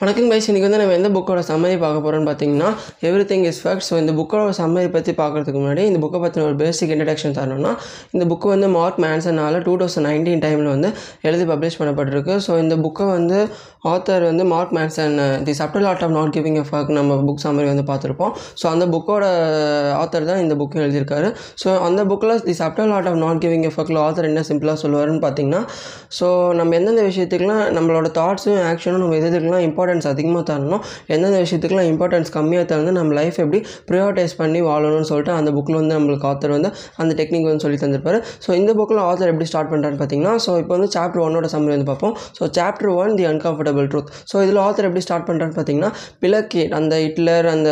வணக்கம் கைஸ் இன்றைக்கி வந்து நம்ம எந்த புக்கோட சம்மரி பார்க்க போகிறோம்னு பார்த்தீங்கன்னா everything is fact so இந்த புக்கோட சம்மரி பற்றி பார்க்குறதுக்கு முன்னாடி இந்த புக்கை பற்றின ஒரு பேசிக் இன்ட்ரடக்ஷன் தரணும்னா இந்த புக்கு வந்து மார்க் மேன்சனால் டூ தௌசண்ட் நைன்டீன் டைமில் வந்து எழுதி பப்ளிஷ் பண்ணப்பட்டிருக்கு. ஸோ இந்த புக்கை வந்து ஆத்தர் வந்து Mark Manson the subtle art of not giving a fuck நம்ம புக் சம்மரி வந்து பார்த்துருப்போம். ஸோ அந்த புக்கோட ஆத்தர் தான் இந்த புக்கு எழுதியிருக்காரு. ஸோ அந்த புக்கில் the subtle art of not giving a ஃபக்கில் author என்ன சிம்பிளாக சொல்லுவாருன்னு பார்த்தீங்கன்னா ஸோ நம்ம எந்தெந்த விஷயத்துக்குலாம் நம்மளோட தாட்ஸும் ஆக்ஷனும் நம்ம எதுக்குலாம் இம்பார்ட்டன்ட் இம்பார்ட்டன்ஸ் அதிகமாக தரணும். எந்தெந்த விஷயத்துக்குலாம் இம்பார்ட்டன்ஸ் கம்மியாக தரணும் நம்ம லைஃப் எப்படி ப்ரியாரிட்டைஸ் பண்ணி வாழணும்னு சொல்லிட்டு அந்த புக்கில் வந்து நம்மளுக்கு ஆத்தர் வந்து அந்த டெக்னிக் வந்து சொல்லி தந்திருப்பாரு. ஸோ இந்த புக்கில் ஆத்தர் எப்படி ஸ்டார்ட் பண்ணுறான்னு பார்த்தீங்கன்னா ஸோ இப்போ வந்து சாப்டர் ஒன்னோட சம்மரி வந்து பார்ப்போம். So chapter one the uncomfortable truth so இதில் ஆத்தர் எப்படி ஸ்டார்ட் பண்ணுறான்னு பார்த்தீங்கன்னா பிளக்கி அந்த ஹிட்லர் அந்த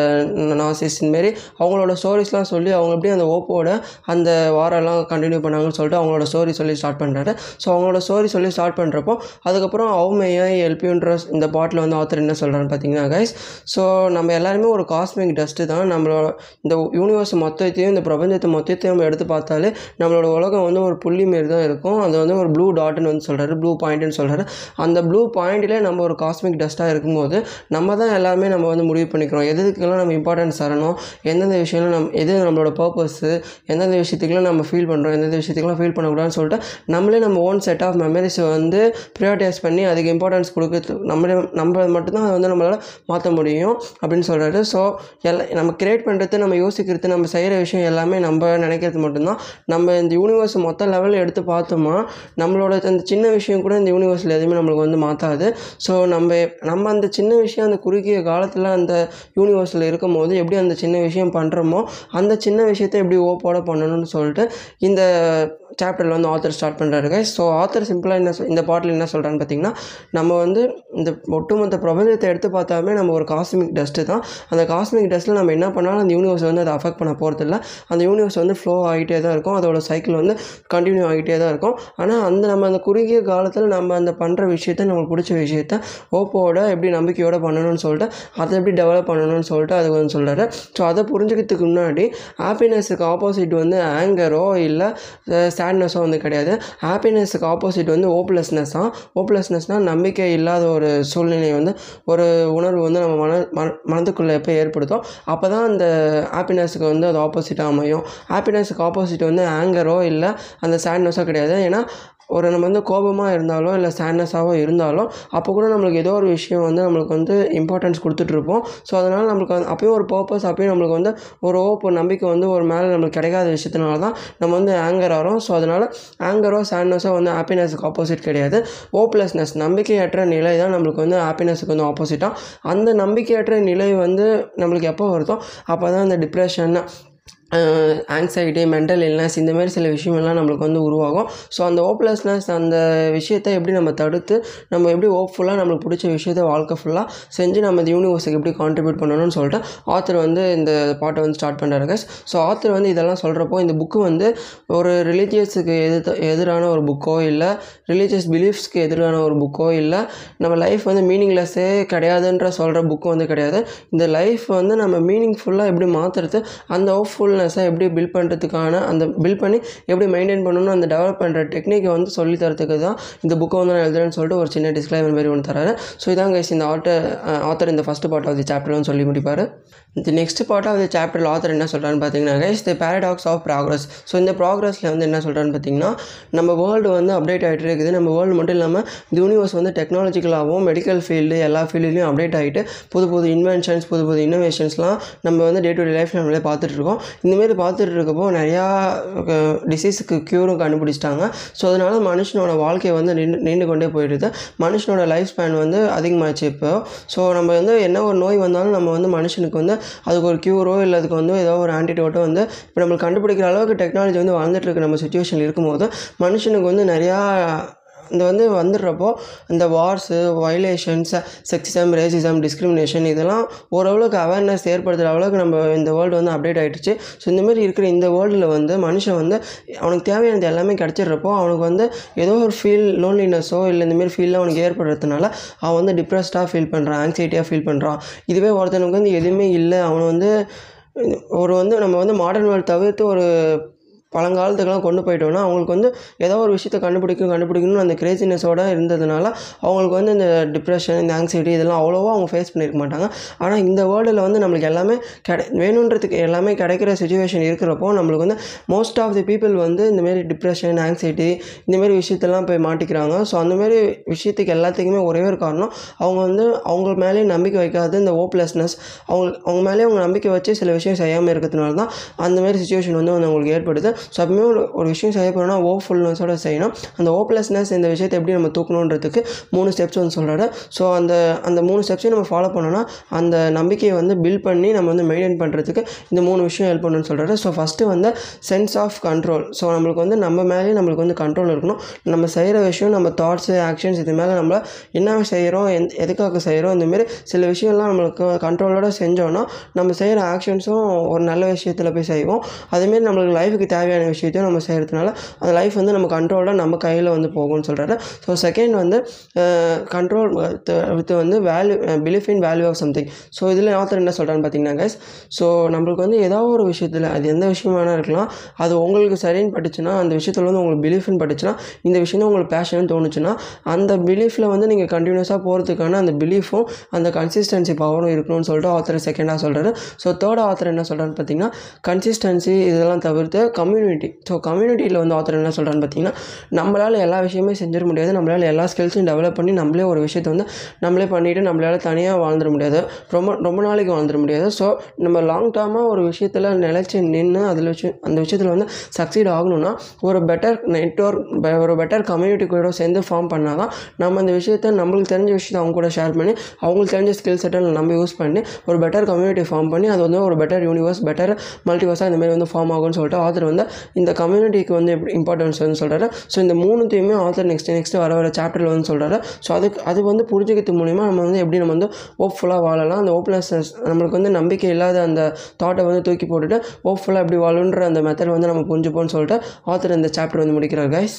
நாசிஸ் மாரி அவங்களோட ஸ்டோரிஸ்லாம் சொல்லி அவங்க எப்படி அந்த ஓப்போட அந்த வாரெல்லாம் கண்டினியூ பண்ணாங்கன்னு சொல்லிட்டு அவங்களோட ஸ்டோரி சொல்லி ஸ்டார்ட் பண்ணுறாரு ஸோ அவங்களோட ஸ்டோரி சொல்லி ஸ்டார்ட் பண்ணுறப்போ அதுக்கப்புறம் அவமையை எல்பியூன்ற இந்த பாட்டில் வந்து ஆத்தர் என்ன சொல்கிறான்னு பார்த்தீங்கன்னா கைஸ் ஸோ நம்ம எல்லாருமே ஒரு காஸ்மிக் டஸ்ட்டு தான். நம்மளோட இந்த யூனிவர்ஸ் மொத்தத்தையும் இந்த பிரபஞ்சத்தை மொத்தத்தையும் நம்ம எடுத்து பார்த்தாலே நம்மளோட உலகம் வந்து ஒரு புள்ளி மாரி தான் இருக்கும். அது வந்து ஒரு ப்ளூ டாட்னு வந்து சொல்கிறாரு ப்ளூ பாயிண்ட்னு சொல்கிறாரு அந்த ப்ளூ பாயிண்ட்டில் நம்ம ஒரு காஸ்மிக் டஸ்ட்டாக இருக்கும்போது நம்ம தான் எல்லாமே நம்ம வந்து முடிவு பண்ணிக்கிறோம். எதுக்கெல்லாம் நம்ம இம்பார்ட்டன்ஸ் தரணும்? எந்தெந்த விஷயம்லாம் நம் எது நம்மளோட பர்பஸ்ஸு எந்தெந்த விஷயத்துக்குலாம் நம்ம ஃபீல் பண்ணுறோம் எந்தெந்த விஷயத்துக்குலாம் ஃபீல் பண்ணக்கூடாதுன்னு சொல்லிட்டு நம்மளே நம்ம ஓன் செட் ஆஃப் மெமரிஸை வந்து ப்ரியாரிட்டைஸ் பண்ணி அதுக்கு இம்பார்ட்டன்ஸ் கொடுக்குறது நம்மளே நம்ம மட்டும்தான் அதை வந்து நம்மளால் மாற்ற முடியும் அப்படின்னு சொல்கிறாரு ஸோ எல்லாம் நம்ம கிரியேட் பண்ணுறது நம்ம யோசிக்கிறது நம்ம செய்கிற விஷயம் எல்லாமே நம்ம நினைக்கிறது மட்டும்தான். நம்ம இந்த யூனிவர்ஸ் மொத்த லெவலில் எடுத்து பார்த்தோமா நம்மளோட அந்த சின்ன விஷயம் கூட இந்த யூனிவர்ஸில் எதுவுமே நம்மளுக்கு வந்து மாற்றாது ஸோ நம்ம நம்ம அந்த சின்ன விஷயம் அந்த குறுகிய காலத்தில் அந்த யூனிவர்ஸில் இருக்கும் போது எப்படி அந்த சின்ன விஷயம் பண்ணுறோமோ அந்த சின்ன விஷயத்தை எப்படி ஓப்போட பண்ணணும்னு சொல்லிட்டு இந்த சாப்டரில் வந்து ஆத்தர் ஸ்டார்ட் பண்ணுறாரு ஸோ ஆத்தர் சிம்பிளாக என்ன இந்த பாட்டில் என்ன சொல்கிறான்னு பார்த்தீங்கன்னா நம்ம வந்து இந்த ஒட்டுமொத்த பிரபஞ்சத்தை எடுத்து பார்த்தாமே நம்ம ஒரு காஸ்மிக் டஸ்ட்டு தான். அந்த காஸ்மிக் டஸ்ட்டில் நம்ம என்ன பண்ணாலும் அந்த யூனிவர்ஸ் வந்து அதை அஃபெக்ட் பண்ண போகிறதில்ல அந்த யூனிவர்ஸ் வந்து ஃப்ளோ ஆகிட்டே தான் இருக்கும். அதோட சைக்கிள் வந்து கண்டினியூ ஆகிட்டே தான் இருக்கும். ஆனால் அந்த நம்ம அந்த குறுகிய காலத்தில் நம்ம அந்த பண்ணுற விஷயத்த நம்மளுக்கு பிடிச்ச விஷயத்த ஓப்போட எப்படி நம்பிக்கையோட பண்ணணும்னு சொல்லிட்டு அதை எப்படி டெவலப் பண்ணணும்னு சொல்லிட்டு அது வந்து சொல்கிறாரு ஸோ அதை புரிஞ்சுக்கிறதுக்கு முன்னாடி ஹாப்பினஸுக்கு ஆப்போசிட் வந்து ஆங்கரோ இல்லை சேட்னஸும் வந்து கிடையாது. ஹாப்பினஸுக்கு ஆப்போசிட் வந்து ஓப்லெஸ்னஸ் தான். ஓப்லெஸ்னஸ்னால் நம்பிக்கை இல்லாத ஒரு சூழ்நிலை வந்து ஒரு உணர்வு வந்து நம்ம மன மன மனதுக்குள்ளே எப்போ ஏற்படுத்தும்? அப்போ தான் அந்த ஹாப்பினஸுக்கு வந்து அது ஆப்போசிட்டாக அமையும். ஹாப்பினஸுக்கு ஆப்போசிட் வந்து ஆங்கரோ இல்லை அந்த சேட்னஸோ கிடையாது. ஏன்னா ஒரு நம்ம வந்து கோபமாக இருந்தாலோ இல்லை சேட்னஸாகவோ இருந்தாலும் அப்போ கூட நம்மளுக்கு ஏதோ ஒரு விஷயம் வந்து நம்மளுக்கு வந்து இம்பார்ட்டன்ஸ் கொடுத்துட்ருப்போம். ஸோ அதனால் நம்மளுக்கு வந்து அப்பயும் ஒரு பர்பஸ் அப்பயும் நம்மளுக்கு வந்து ஒரு ஓப் நம்பிக்கை வந்து ஒரு மேலே நம்மளுக்கு கிடைக்காத விஷயத்தினால தான் நம்ம வந்து ஆங்கர் ஆகிறோம் ஸோ அதனால் ஆங்கரோ சேட்னஸோ வந்து ஹாப்பினஸுக்கு ஆப்போசிட் கிடையாது. ஓப்லெஸ்னஸ் நம்பிக்கையற்ற நிலை தான் நம்மளுக்கு வந்து ஹாப்பினஸுக்கு வந்து ஆப்போசிட்டாக அந்த நம்பிக்கையற்ற நிலை வந்து நம்மளுக்கு எப்போ வருதோ அப்போ தான் அந்த டிப்ரெஷன் ஆங்ஸைட்டி மென்டல் இல்னஸ் இந்த மாதிரி சில விஷயமெல்லாம் நம்மளுக்கு வந்து உருவாகும். ஸோ அந்த ஹோப்லெஸ்னஸ் அந்த விஷயத்தை எப்படி நம்ம தடுத்து நம்ம எப்படி ஹோப்ஃபுல்லாக நம்மளுக்கு பிடிச்ச விஷயத்த வாழ்க்கை ஃபுல்லாக செஞ்சு நம்ம இந்த யூனிவர்ஸுக்கு எப்படி கான்ட்ரிபியூட் பண்ணணும்னு சொல்லிட்டு ஆத்தர் வந்து இந்த பாட்டை வந்து ஸ்டார்ட் பண்ணுறாரு கஸ் ஸோ ஆத்தர் வந்து இதெல்லாம் சொல்கிறப்போ இந்த புக்கு வந்து ஒரு ரிலீஜியஸுக்கு எதிர்த்து எதிரான ஒரு புக்கோ இல்லை ரிலீஜியஸ் பிலீஃப்ஸ்க்கு எதிரான ஒரு புக்கோ இல்லை நம்ம லைஃப் வந்து மீனிங்லெஸ்ஸே கிடையாதுன்ற சொல்கிற புக்கு வந்து கிடையாது. இந்த லைஃப் வந்து நம்ம மீனிங்ஃபுல்லாக எப்படி மாற்றுறது அந்த ஹோப்ஃபுல்னஸை எப்படி பில்ட் பண்ணுறதுக்கான அந்த பில்ட் பண்ணி எப்படி மெயின்டைன் பண்ணணும் அந்த டெவலப் பண்ணுற டெக்னிக்கை வந்து சொல்லி தரத்துக்கு தான் இந்த புக்கை வந்து நான் எழுதுறேன்னு சொல்லிட்டு ஒரு சின்ன டிஸ்க்ளைமர் மாதிரி ஒன்று தராரு. ஸோ இதான் கைஸ் இந்த ஆட்டர் ஆத்தர் இந்த ஃபஸ்ட் பார்ட் ஆஃப் தி சாப்டர்னு சொல்லி முடிப்பார். இந்த நெக்ஸ்ட் பார்ட் ஆஃப் தி சாப்டரில் ஆத்தர் என்ன சொல்கிறான்னு பார்த்தீங்கன்னா guys the paradox of progress so இந்த ப்ராக்ரஸில் வந்து என்ன சொல்கிறான்னு பார்த்தீங்கன்னா நம்ம வேர்ல்டு வந்து அப்டேட் ஆகிட்டு இருக்குது. நம்ம வேர்ல்டு மட்டும் இல்லாமல் இந்த யூனிவர்ஸ் வந்து டெக்னாலஜிக்கலாகவும் மெடிக்கல் ஃபீல்டு எல்லா ஃபீல்டுலையும் அப்டேட் ஆகிட்டு புது புது இன்வென்ஷன்ஸ் புது புது இன்னோவேஷன்ஸ்லாம் நம்ம வந்து டே டு டே லைஃப்பில் நம்மளே பார்த்துட்ருக்கோம் இந்தமாரி பார்த்துட்டு இருக்கப்போ நிறையா டிசீஸுக்கு க்யூரும் கண்டுபிடிச்சிட்டாங்க. ஸோ அதனால் மனுஷனோட வாழ்க்கை வந்து நின்று நீண்டு கொண்டே போயிடுது. மனுஷனோட லைஃப் ஸ்பேன் வந்து அதிகமாகிடுச்சு இப்போ. ஸோ நம்ம வந்து என்ன ஒரு நோய் வந்தாலும் நம்ம வந்து மனுஷனுக்கு வந்து அதுக்கு ஒரு க்யூரோ இல்லை அதுக்கு வந்து ஏதோ ஒரு ஆன்டிடோட்டோ வந்து இப்போ நம்மளுக்கு கண்டுபிடிக்கிற அளவுக்கு டெக்னாலஜி வந்து வாழ்ந்துட்டு இருக்க நம்ம சுச்சுவேஷன் இருக்கும்போது. மனுஷனுக்கு வந்து நிறையா இந்த வந்து வந்துடுறப்போ இந்த wars violations sexism racism discrimination இதெல்லாம் ஓரளவுக்கு அவேர்னஸ் ஏற்படுத்துகிற அளவுக்கு நம்ம இந்த வேர்ல்டு வந்து அப்டேட் ஆகிடுச்சு ஸோ இந்தமாரி இருக்கிற இந்த வேர்ல்டில் வந்து மனுஷன் வந்து அவனுக்கு தேவையானது எல்லாமே கிடச்சிடுறப்போ அவனுக்கு வந்து ஏதோ ஒரு ஃபீல் லோன்லினஸோ இல்லை இந்தமாரி ஃபீல்லாம் அவனுக்கு ஏற்படுறதுனால அவன் வந்து டிப்ரெஸ்டாக ஃபீல் பண்ணுறான் ஆங்ஸைட்டியாக ஃபீல் பண்ணுறான் இதுவே ஒருத்தனுக்கு வந்து எதுவுமே இல்லை. அவன் வந்து ஒரு வந்து நம்ம வந்து மாடர்ன் வேர்ல்டு தவிர்த்து ஒரு பழங்காலத்துக்கெல்லாம் கொண்டு போயிட்டோம்னா அவங்களுக்கு வந்து ஏதோ ஒரு விஷயத்தை கண்டுபிடிக்கும் கண்டுபிடிக்கணும்னு அந்த கிரேசினஸோட இருந்ததுனால அவங்களுக்கு வந்து இந்த டிப்ரெஷன் இந்த ஆங்ஸைட்டி இதெல்லாம் அவ்வளோவா அவங்க ஃபேஸ் பண்ணியிருக்க மாட்டாங்க. ஆனால் இந்த வேர்ல்டில் வந்து நம்மளுக்கு எல்லாமே கிடை வேணுன்றதுக்கு எல்லாமே கிடைக்கிற சுச்சுவேஷன் இருக்கிறப்போ நம்மளுக்கு வந்து மோஸ்ட் ஆஃப் தி பீப்புள் வந்து இந்தமாரி டிப்ரெஷன் ஆங்ஸைட்டி இந்தமாரி விஷயத்தெல்லாம் போய் மாட்டிக்கிறாங்க. ஸோ அந்தமாரி விஷயத்துக்கு எல்லாத்துக்குமே ஒரே ஒரு காரணம் அவங்க வந்து அவங்க மேலேயே நம்பிக்கை வைக்காது இந்த ஓப்லெஸ்னஸ் அவங்க அவங்க மேலேயே அவங்க நம்பிக்கை வச்சு சில விஷயம் செய்யாமல் இருக்கிறதுனால தான் அந்தமாரி சுச்சுவேஷன் வந்து வந்து அவங்களுக்கு ஏற்படுது. ஸோ அப்பவுமே ஒரு ஒரு விஷயம் செய்ய போகிறோம்னா ஃபுல்னஸோட செய்யணும். அந்த ஓப்லெஸ்னஸ் இந்த விஷயத்தை எப்படி நம்ம தூக்கணுன்றதுக்கு மூணு ஸ்டெப்ஸ் வந்து சொல்கிறாரு ஸோ அந்த அந்த மூணு ஸ்டெப்ஸையும் நம்ம ஃபாலோ பண்ணோன்னா அந்த நம்பிக்கையை வந்து பில்ட் பண்ணி நம்ம வந்து மெயின்டைன் பண்ணுறதுக்கு இந்த மூணு விஷயம் ஹெல்ப் பண்ணணும்னு சொல்கிறாரு ஸோ ஃபஸ்ட்டு வந்து சென்ஸ் ஆஃப் கண்ட்ரோல் ஸோ நம்மளுக்கு வந்து நம்ம மேலேயே நம்மளுக்கு வந்து கண்ட்ரோல் இருக்கணும். நம்ம செய்கிற விஷயம் நம்ம தாட்ஸு ஆக்ஷன்ஸ் இது மேலே நம்மள என்ன செய்கிறோம் எந் எதுக்காக செய்கிறோம் இந்தமாரி சில விஷயம்லாம் நம்மளுக்கு கண்ட்ரோலோட செஞ்சோன்னா நம்ம செய்கிற ஆக்ஷன்ஸும் ஒரு நல்ல விஷயத்தில் போய் செய்வோம். அதேமாரி நம்மளுக்கு லைஃபுக்கு தேவையான விஷயத்தையும் நம்ம செய்கிறதுனால அந்த லைஃப் வந்து நம்ம கண்ட்ரோலாக நம்ம கையில் வந்து போகும்னு சொல்கிறாரு ஸோ செகண்ட் வந்து கண்ட்ரோல் வித் வந்து value belief in value of something so இதில் ஆத்தர் என்ன சொல்கிறான்னு பார்த்தீங்கன்னா கைஸ் ஸோ நம்மளுக்கு வந்து ஏதோ ஒரு விஷயத்தில் அது எந்த விஷயமான இருக்கலாம். அது உங்களுக்கு சரின்னு பட்டுச்சுன்னா அந்த விஷயத்தில் வந்து உங்களுக்கு பிலீஃப்னு பட்டுச்சுன்னா இந்த விஷயம் உங்களுக்கு பேஷன் தோணுச்சுன்னா அந்த பிலீஃபில் வந்து நீங்கள் கண்டினியூஸாக போகிறதுக்கான அந்த பிலீஃபும் அந்த கன்சிஸ்டன்சி பவரும் இருக்கணும்னு சொல்லிட்டு ஆத்தர் செகண்டாக சொல்கிறாரு ஸோ தேர்ட் ஆத்தர் என்ன சொல்கிறான்னு பார்த்தீங்கன்னா கன்சிஸ்டன்சி இதெல்லாம் தவிர்த்து கம்யூனிட்டி ஸோ கம்யூனிட்டியில் வந்து ஆத்தர் என்ன சொல்கிறான்னு பார்த்தீங்கன்னா நம்மளால் எல்லா விஷயமே செஞ்சிட முடியாது. நம்மளால் எல்லா ஸ்கில்ஸையும் டெவலப் பண்ணி நம்மளே ஒரு விஷயத்தை வந்து நம்மளே பண்ணிவிட்டு நம்மளால் தனியாக வாழ்ந்துட முடியாது. ரொம்ப ரொம்ப நாளைக்கு வாழ்ந்துட முடியாது. ஸோ நம்ம லாங் டேர்மாக ஒரு விஷயத்தில் நிலச்சி நின்று அதில் வச்சு அந்த விஷயத்தில் வந்து சக்சீட் ஆகணும்னா ஒரு பெட்டர் நெட்ஒர்க் ஒரு பெட்டர் கம்யூனிட்டி கூட சேர்ந்து ஃபார்ம் பண்ணால் தான் நம்ம அந்த விஷயத்தை நம்மளுக்கு தெரிஞ்ச விஷயத்தை அவங்க கூட ஷேர் பண்ணி அவங்களுக்கு தெரிஞ்ச ஸ்கில் செட்டை நம்ம யூஸ் பண்ணி ஒரு பெட்டர் கம்யூனிட்டி ஃபார்ம் பண்ணி அது வந்து ஒரு பெட்டர் யூனிவர்ஸ் பெட்டர் மல்டிவர்ஸாக இந்தமாரி வந்து ஃபார்ம் ஆகும்னு சொல்லிட்டு ஆத்தர் வந்து இந்த கம்யூனிட்டிக்கு வந்து எப்படி இம்பார்ட்டன்ஸ் வந்து சொல்கிறாரு ஸோ இந்த மூணுத்தையுமே ஆத்தர் நெக்ஸ்ட் நெக்ஸ்ட் வர வர சாப்டரில் வந்து சொல்கிறாரு ஸோ அதுக்கு அது வந்து புரிஞ்சுக்கிறது மூலிமா நம்ம வந்து எப்படி நம்ம வந்து ஹோப்ஃபுல்லாக வாழலாம். அந்த ஹோப்லெஸ்னஸ் நம்மளுக்கு வந்து நம்பிக்கை இல்லாத அந்த தாட்டை வந்து தூக்கி போட்டுட்டு ஹோப்ஃபுல்லாக எப்படி வாழுன்ற அந்த மெத்தட் வந்து நம்ம புரிஞ்சுப்போம்னு சொல்லிட்டு ஆத்தர் இந்த சாப்டர் வந்து முடிக்கிறார் கைஸ்